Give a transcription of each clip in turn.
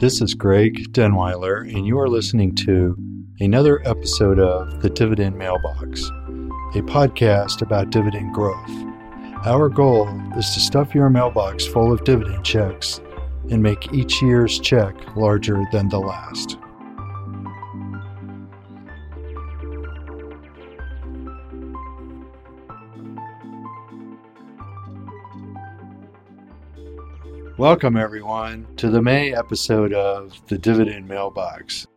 This is Greg Denewiller, and you are listening to another episode of The Dividend Mailbox, a podcast about dividend growth. Our goal is to stuff your mailbox full of dividend checks and make each year's check larger than the last. Welcome, everyone, to the May episode of the Dividend Mailbox.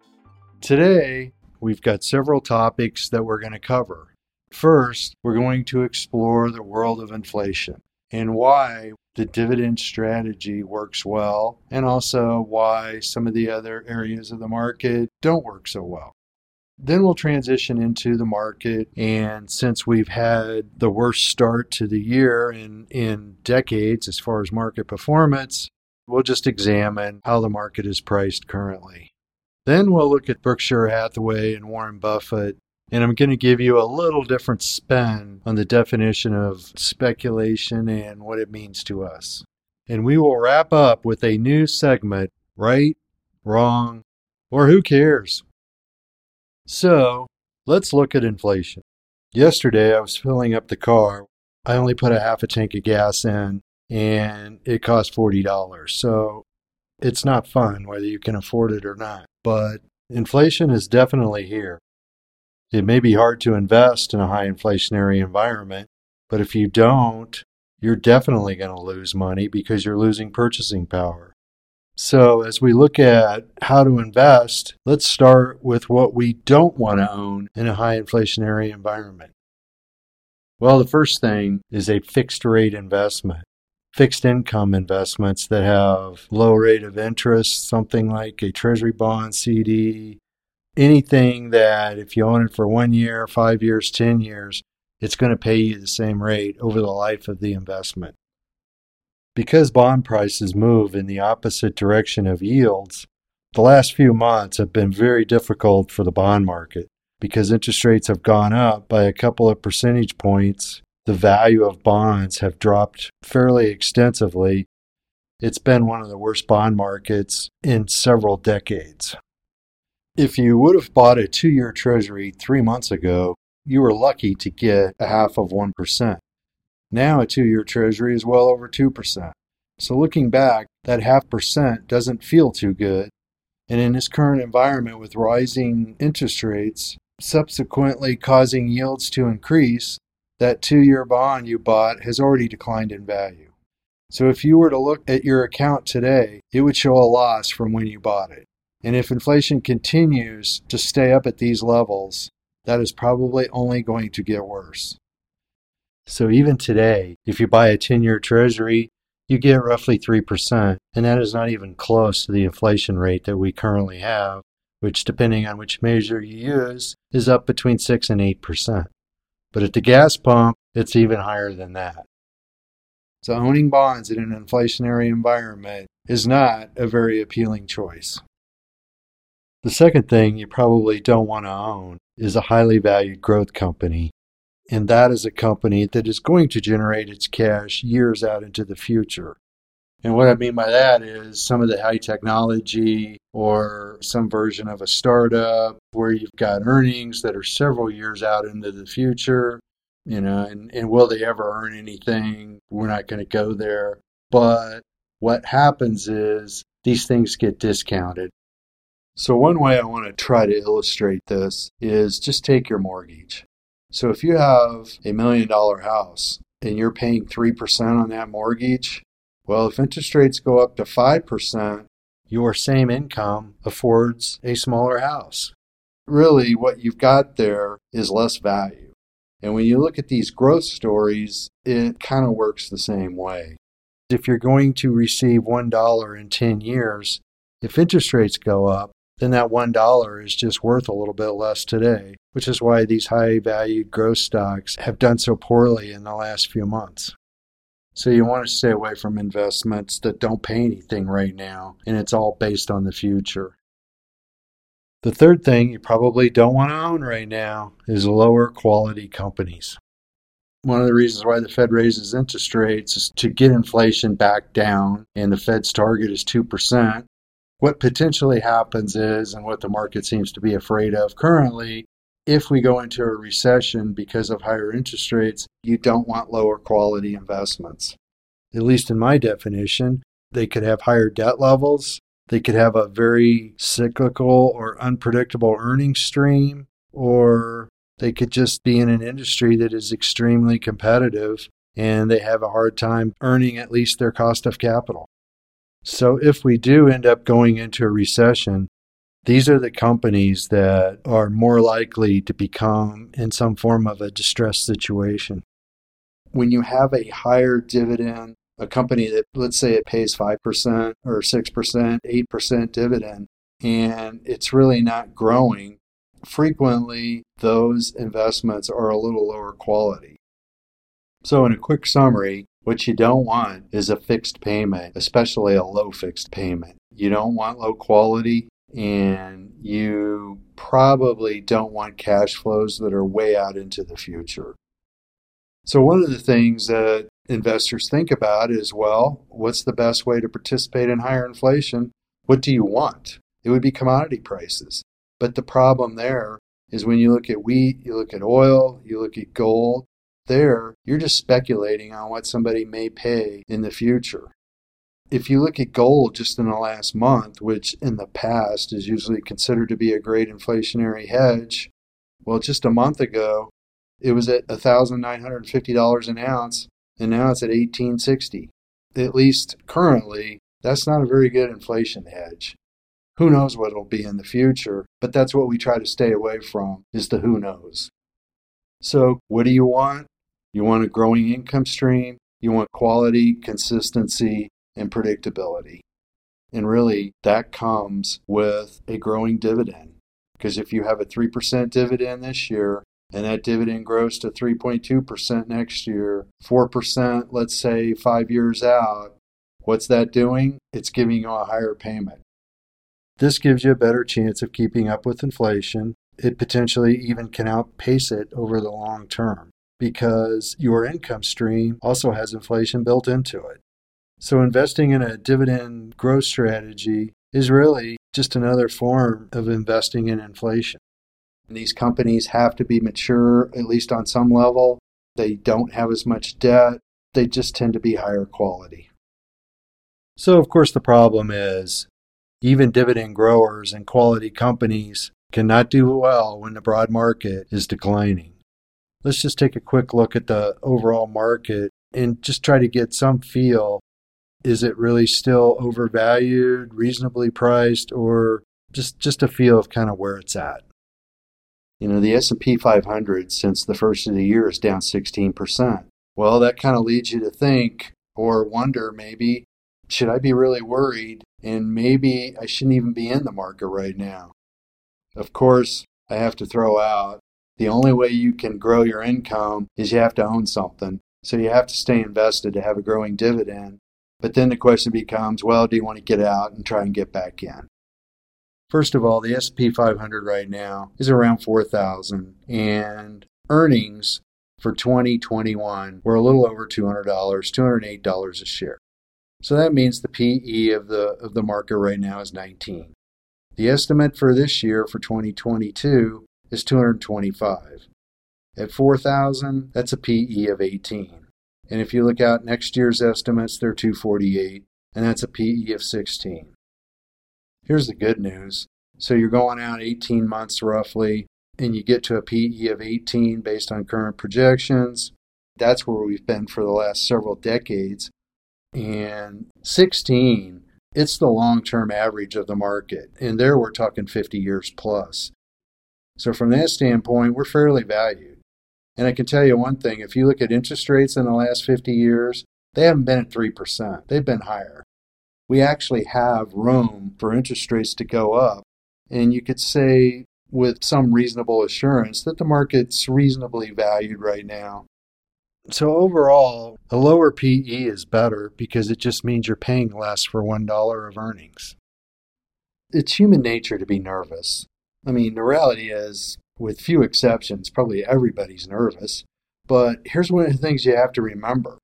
Today, we've got several topics that we're going to cover. First, we're going to explore the world of inflation and why the dividend strategy works well, and also why some of the other areas of the market don't work so well. Then we'll transition into the market. And since we've had the worst start to the year in, in decades as far as market performance, we'll just examine how the market is priced currently. Then we'll look at Berkshire Hathaway and Warren Buffett. And I'm going to give you a little different spin on the definition of speculation and what it means to us. And we will wrap up with a new segment right, wrong, or who cares? So let's look at inflation. Yesterday, I was filling up the car. I only put a half a tank of gas in, and it cost $40. So it's not fun whether you can afford it or not. But inflation is definitely here. It may be hard to invest in a high inflationary environment, but if you don't, you're definitely going to lose money because you're losing purchasing power. So, as we look at how to invest, let's start with what we don't want to own in a high inflationary environment. Well, the first thing is a fixed rate investment. Fixed income investments that have low rate of interest, something like a treasury bond, CD, anything that if you own it for one year, five years, 10 years, it's going to pay you the same rate over the life of the investment. Because bond prices move in the opposite direction of yields, the last few months have been very difficult for the bond market because interest rates have gone up by a couple of percentage points. The value of bonds have dropped fairly extensively. It's been one of the worst bond markets in several decades. If you would have bought a two year treasury three months ago, you were lucky to get a half of 1%. Now a two year treasury is well over 2%. So looking back, that half percent doesn't feel too good. And in this current environment with rising interest rates, subsequently causing yields to increase, that two year bond you bought has already declined in value. So if you were to look at your account today, it would show a loss from when you bought it. And if inflation continues to stay up at these levels, that is probably only going to get worse. So even today, if you buy a 10 year treasury, you get roughly 3%, and that is not even close to the inflation rate that we currently have, which, depending on which measure you use, is up between 6 and 8%. But at the gas pump, it's even higher than that. So owning bonds in an inflationary environment is not a very appealing choice. The second thing you probably don't want to own is a highly valued growth company and that is a company that is going to generate its cash years out into the future. And what I mean by that is some of the high technology or some version of a startup where you've got earnings that are several years out into the future, you know, and, and will they ever earn anything? We're not going to go there. But what happens is these things get discounted. So, one way I want to try to illustrate this is just take your mortgage. So if you have a million dollar house and you're paying 3% on that mortgage, well, if interest rates go up to 5%, your same income affords a smaller house. Really, what you've got there is less value. And when you look at these growth stories, it kind of works the same way. If you're going to receive $1 in 10 years, if interest rates go up, then that $1 is just worth a little bit less today, which is why these high valued growth stocks have done so poorly in the last few months. So you want to stay away from investments that don't pay anything right now, and it's all based on the future. The third thing you probably don't want to own right now is lower quality companies. One of the reasons why the Fed raises interest rates is to get inflation back down, and the Fed's target is 2%. What potentially happens is, and what the market seems to be afraid of currently, if we go into a recession because of higher interest rates, you don't want lower quality investments. At least in my definition, they could have higher debt levels. They could have a very cyclical or unpredictable earning stream, or they could just be in an industry that is extremely competitive and they have a hard time earning at least their cost of capital. So, if we do end up going into a recession, these are the companies that are more likely to become in some form of a distressed situation. When you have a higher dividend, a company that, let's say, it pays 5% or 6%, 8% dividend, and it's really not growing, frequently those investments are a little lower quality. So, in a quick summary, what you don't want is a fixed payment, especially a low fixed payment. You don't want low quality, and you probably don't want cash flows that are way out into the future. So, one of the things that investors think about is well, what's the best way to participate in higher inflation? What do you want? It would be commodity prices. But the problem there is when you look at wheat, you look at oil, you look at gold, there, you're just speculating on what somebody may pay in the future. If you look at gold just in the last month, which in the past is usually considered to be a great inflationary hedge, well, just a month ago, it was at $1,950 an ounce, and now it's at 1860. At least currently, that's not a very good inflation hedge. Who knows what it'll be in the future, but that's what we try to stay away from is the who knows. So, what do you want? You want a growing income stream, you want quality, consistency, and predictability. And really, that comes with a growing dividend. Because if you have a 3% dividend this year, and that dividend grows to 3.2% next year, 4%, let's say five years out, what's that doing? It's giving you a higher payment. This gives you a better chance of keeping up with inflation. It potentially even can outpace it over the long term because your income stream also has inflation built into it. So, investing in a dividend growth strategy is really just another form of investing in inflation. And these companies have to be mature, at least on some level. They don't have as much debt, they just tend to be higher quality. So, of course, the problem is even dividend growers and quality companies cannot do well when the broad market is declining let's just take a quick look at the overall market and just try to get some feel. Is it really still overvalued, reasonably priced, or just, just a feel of kind of where it's at? You know, the S&P 500 since the first of the year is down 16%. Well, that kind of leads you to think or wonder maybe, should I be really worried? And maybe I shouldn't even be in the market right now. Of course, I have to throw out the only way you can grow your income is you have to own something. So you have to stay invested to have a growing dividend. But then the question becomes, well, do you want to get out and try and get back in? First of all, the S&P 500 right now is around 4,000 and earnings for 2021 were a little over $200, $208 a share. So that means the PE of the of the market right now is 19. The estimate for this year for 2022 is 225. At 4,000, that's a PE of 18. And if you look out next year's estimates, they're 248, and that's a PE of 16. Here's the good news. So you're going out 18 months roughly, and you get to a PE of 18 based on current projections. That's where we've been for the last several decades. And 16, it's the long term average of the market. And there we're talking 50 years plus. So, from that standpoint, we're fairly valued. And I can tell you one thing if you look at interest rates in the last 50 years, they haven't been at 3%, they've been higher. We actually have room for interest rates to go up. And you could say with some reasonable assurance that the market's reasonably valued right now. So, overall, a lower PE is better because it just means you're paying less for $1 of earnings. It's human nature to be nervous. I mean, the reality is, with few exceptions, probably everybody's nervous. But here's one of the things you have to remember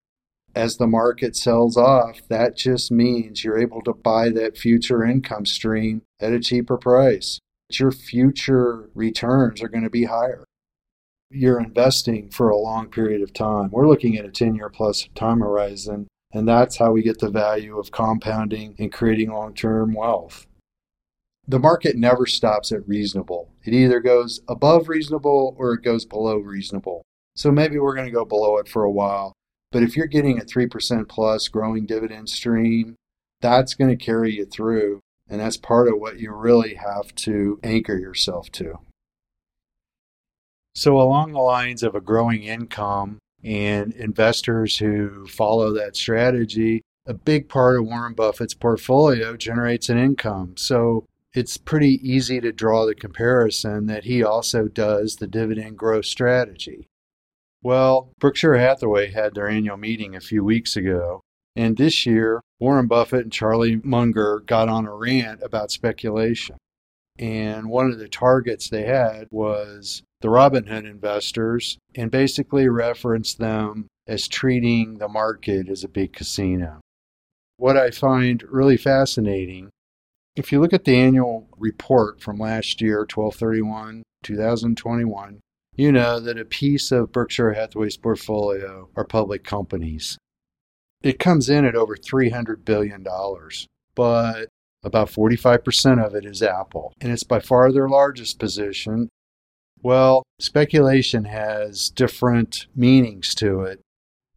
as the market sells off, that just means you're able to buy that future income stream at a cheaper price. Your future returns are going to be higher. You're investing for a long period of time. We're looking at a 10 year plus time horizon, and that's how we get the value of compounding and creating long term wealth. The market never stops at reasonable. It either goes above reasonable or it goes below reasonable. So maybe we're going to go below it for a while but if you're getting a 3% plus growing dividend stream, that's going to carry you through. And that's part of what you really have to anchor yourself to. So, along the lines of a growing income and investors who follow that strategy, a big part of Warren Buffett's portfolio generates an income. So, it's pretty easy to draw the comparison that he also does the dividend growth strategy. Well, Berkshire Hathaway had their annual meeting a few weeks ago, and this year, Warren Buffett and Charlie Munger got on a rant about speculation. And one of the targets they had was the Robinhood investors and basically referenced them as treating the market as a big casino. What I find really fascinating, if you look at the annual report from last year, 1231, 2021, you know that a piece of Berkshire Hathaway's portfolio are public companies. It comes in at over $300 billion, but about 45% of it is Apple, and it's by far their largest position. Well, speculation has different meanings to it.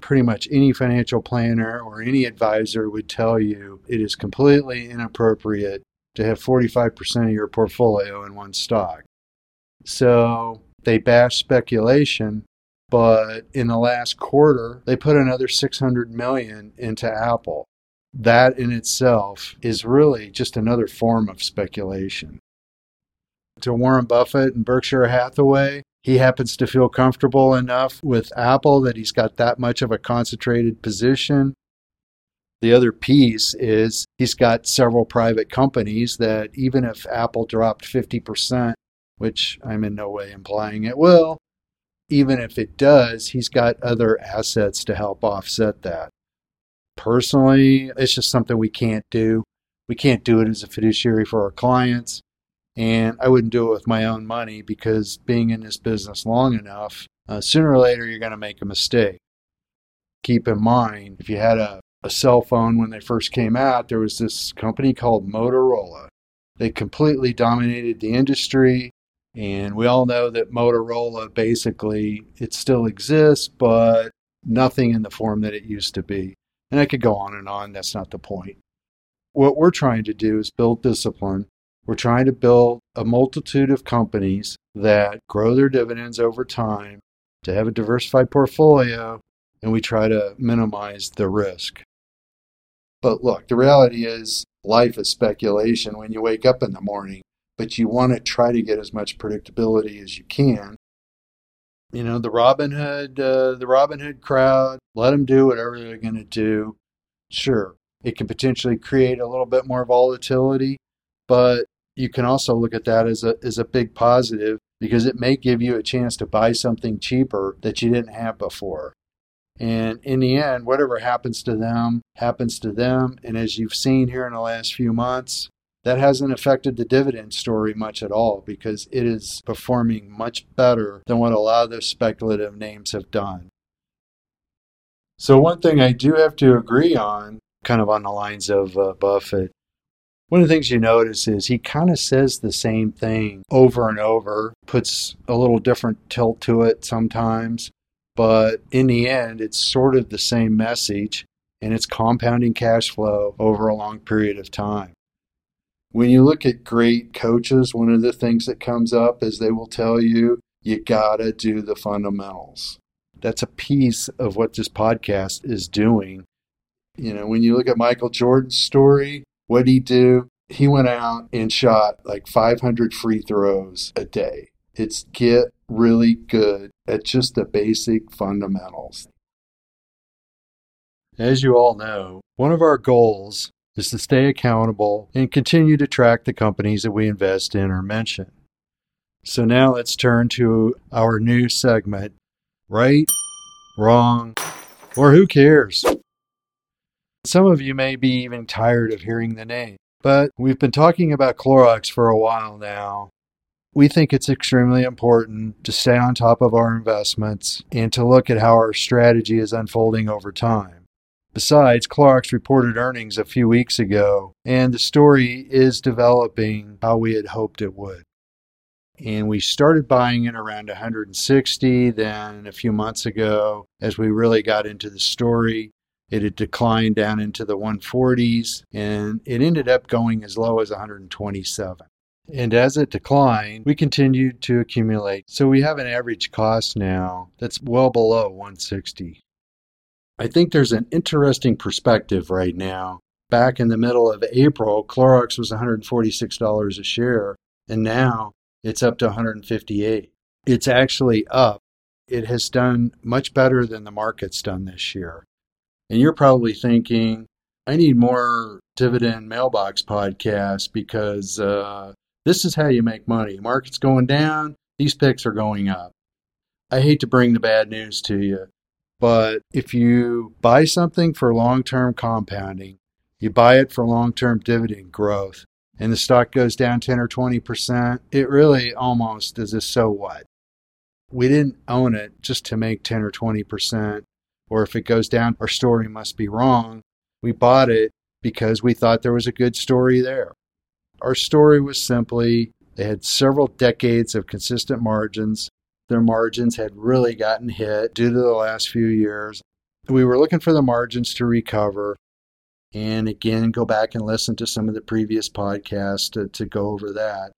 Pretty much any financial planner or any advisor would tell you it is completely inappropriate to have 45% of your portfolio in one stock. So, they bash speculation, but in the last quarter, they put another 600 million into Apple. That in itself is really just another form of speculation. To Warren Buffett and Berkshire Hathaway, he happens to feel comfortable enough with Apple that he's got that much of a concentrated position. The other piece is he's got several private companies that even if Apple dropped 50%, which I'm in no way implying it will. Even if it does, he's got other assets to help offset that. Personally, it's just something we can't do. We can't do it as a fiduciary for our clients. And I wouldn't do it with my own money because being in this business long enough, uh, sooner or later you're going to make a mistake. Keep in mind, if you had a, a cell phone when they first came out, there was this company called Motorola. They completely dominated the industry. And we all know that Motorola basically it still exists, but nothing in the form that it used to be. And I could go on and on. That's not the point. What we're trying to do is build discipline. We're trying to build a multitude of companies that grow their dividends over time to have a diversified portfolio, and we try to minimize the risk. But look, the reality is life is speculation when you wake up in the morning but you want to try to get as much predictability as you can. You know, the Robinhood, uh, the Robinhood crowd, let them do whatever they're going to do. Sure, it can potentially create a little bit more volatility, but you can also look at that as a as a big positive because it may give you a chance to buy something cheaper that you didn't have before. And in the end, whatever happens to them happens to them. And as you've seen here in the last few months, that hasn't affected the dividend story much at all because it is performing much better than what a lot of those speculative names have done. So, one thing I do have to agree on, kind of on the lines of uh, Buffett, one of the things you notice is he kind of says the same thing over and over, puts a little different tilt to it sometimes, but in the end, it's sort of the same message and it's compounding cash flow over a long period of time. When you look at great coaches, one of the things that comes up is they will tell you, you gotta do the fundamentals. That's a piece of what this podcast is doing. You know, when you look at Michael Jordan's story, what did he do? He went out and shot like 500 free throws a day. It's get really good at just the basic fundamentals. As you all know, one of our goals is to stay accountable and continue to track the companies that we invest in or mention. So now let's turn to our new segment right, wrong, or who cares? Some of you may be even tired of hearing the name, but we've been talking about Clorox for a while now. We think it's extremely important to stay on top of our investments and to look at how our strategy is unfolding over time. Besides, Clorox reported earnings a few weeks ago, and the story is developing how we had hoped it would. And we started buying it around 160. Then, a few months ago, as we really got into the story, it had declined down into the 140s, and it ended up going as low as 127. And as it declined, we continued to accumulate. So we have an average cost now that's well below 160. I think there's an interesting perspective right now. Back in the middle of April, Clorox was $146 a share, and now it's up to 158. It's actually up. It has done much better than the market's done this year. And you're probably thinking, I need more dividend mailbox podcasts because uh, this is how you make money. Market's going down, these picks are going up. I hate to bring the bad news to you, but if you buy something for long term compounding, you buy it for long term dividend growth, and the stock goes down 10 or 20%, it really almost is a so what. We didn't own it just to make 10 or 20%, or if it goes down, our story must be wrong. We bought it because we thought there was a good story there. Our story was simply they had several decades of consistent margins their margins had really gotten hit due to the last few years. We were looking for the margins to recover. And again, go back and listen to some of the previous podcasts to, to go over that.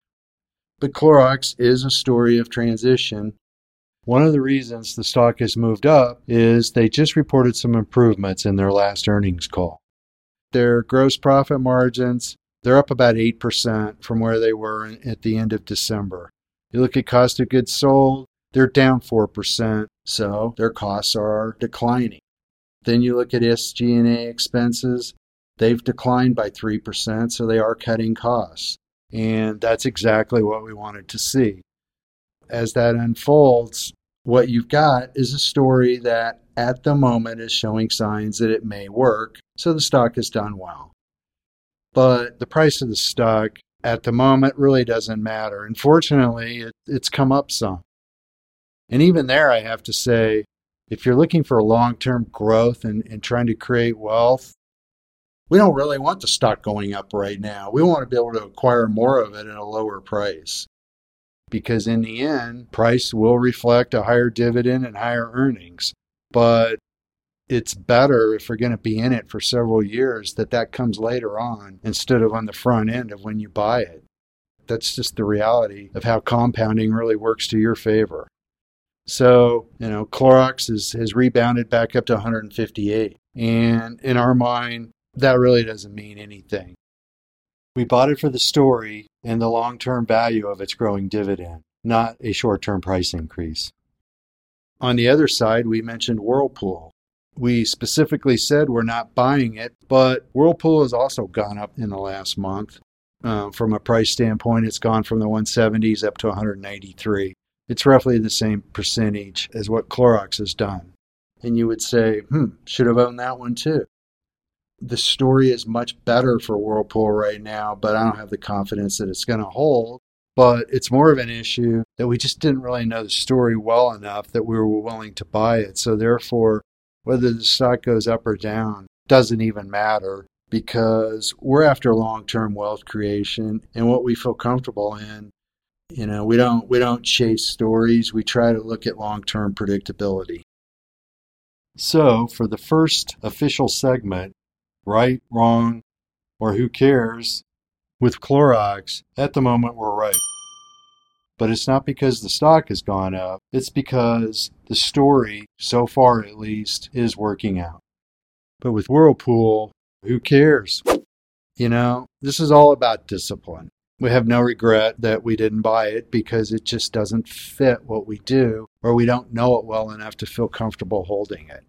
But Clorox is a story of transition. One of the reasons the stock has moved up is they just reported some improvements in their last earnings call. Their gross profit margins, they're up about 8% from where they were at the end of December. You look at cost of goods sold, they're down 4%, so their costs are declining. Then you look at SG&A expenses, they've declined by 3%, so they are cutting costs. And that's exactly what we wanted to see. As that unfolds, what you've got is a story that at the moment is showing signs that it may work, so the stock has done well. But the price of the stock at the moment really doesn't matter. Unfortunately, it, it's come up some. And even there, I have to say, if you're looking for long term growth and, and trying to create wealth, we don't really want the stock going up right now. We want to be able to acquire more of it at a lower price. Because in the end, price will reflect a higher dividend and higher earnings. But it's better if we're going to be in it for several years that that comes later on instead of on the front end of when you buy it. That's just the reality of how compounding really works to your favor. So, you know, Clorox is, has rebounded back up to 158. And in our mind, that really doesn't mean anything. We bought it for the story and the long term value of its growing dividend, not a short term price increase. On the other side, we mentioned Whirlpool. We specifically said we're not buying it, but Whirlpool has also gone up in the last month. Uh, from a price standpoint, it's gone from the 170s up to 193 it's roughly the same percentage as what Clorox has done. And you would say, hmm, should have owned that one too. The story is much better for Whirlpool right now, but I don't have the confidence that it's going to hold. But it's more of an issue that we just didn't really know the story well enough that we were willing to buy it. So, therefore, whether the stock goes up or down doesn't even matter because we're after long term wealth creation and what we feel comfortable in you know, we don't we don't chase stories. We try to look at long-term predictability. So, for the first official segment, right, wrong, or who cares, with Clorox, at the moment we're right. But it's not because the stock has gone up, it's because the story, so far at least, is working out. But with Whirlpool, who cares? You know, this is all about discipline we have no regret that we didn't buy it because it just doesn't fit what we do or we don't know it well enough to feel comfortable holding it.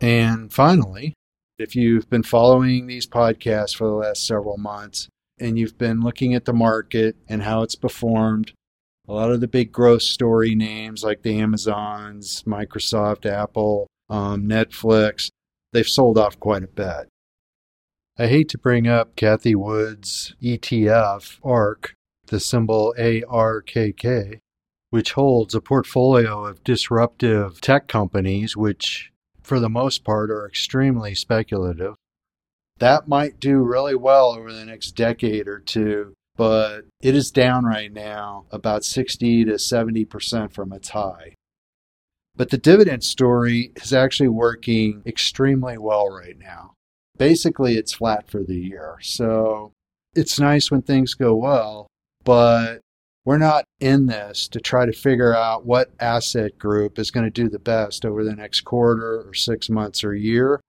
And finally, if you've been following these podcasts for the last several months and you've been looking at the market and how it's performed, a lot of the big growth story names like the Amazons, Microsoft, Apple, um, Netflix, they've sold off quite a bit. I hate to bring up Cathie Wood's ETF, ARK, the symbol ARKK, which holds a portfolio of disruptive tech companies, which for the most part are extremely speculative. That might do really well over the next decade or two, but it is down right now about 60 to 70% from its high. But the dividend story is actually working extremely well right now. Basically, it's flat for the year. So it's nice when things go well, but we're not in this to try to figure out what asset group is going to do the best over the next quarter or six months or year.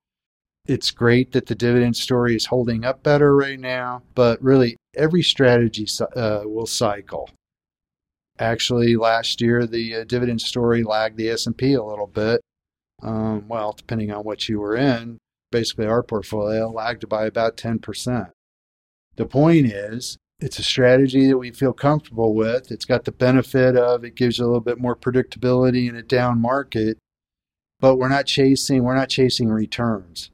It's great that the dividend story is holding up better right now, but really every strategy uh, will cycle. Actually, last year the uh, dividend story lagged the S&P a little bit. Um, well, depending on what you were in, basically our portfolio lagged by about 10%. The point is, it's a strategy that we feel comfortable with. It's got the benefit of it gives you a little bit more predictability in a down market, but we're not chasing we're not chasing returns.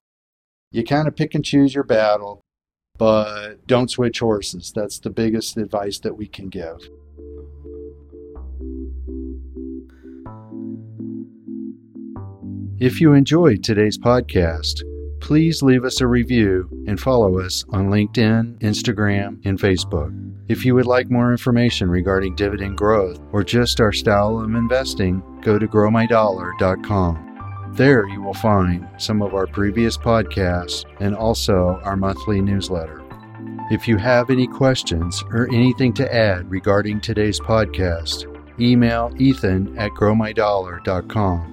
You kind of pick and choose your battle, but don't switch horses. That's the biggest advice that we can give. If you enjoyed today's podcast, please leave us a review and follow us on LinkedIn, Instagram, and Facebook. If you would like more information regarding dividend growth or just our style of investing, go to growmydollar.com. There you will find some of our previous podcasts and also our monthly newsletter. If you have any questions or anything to add regarding today's podcast, email ethan at growmydollar.com.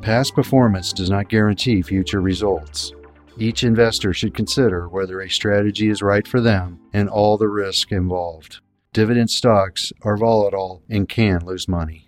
Past performance does not guarantee future results. Each investor should consider whether a strategy is right for them and all the risk involved. Dividend stocks are volatile and can lose money.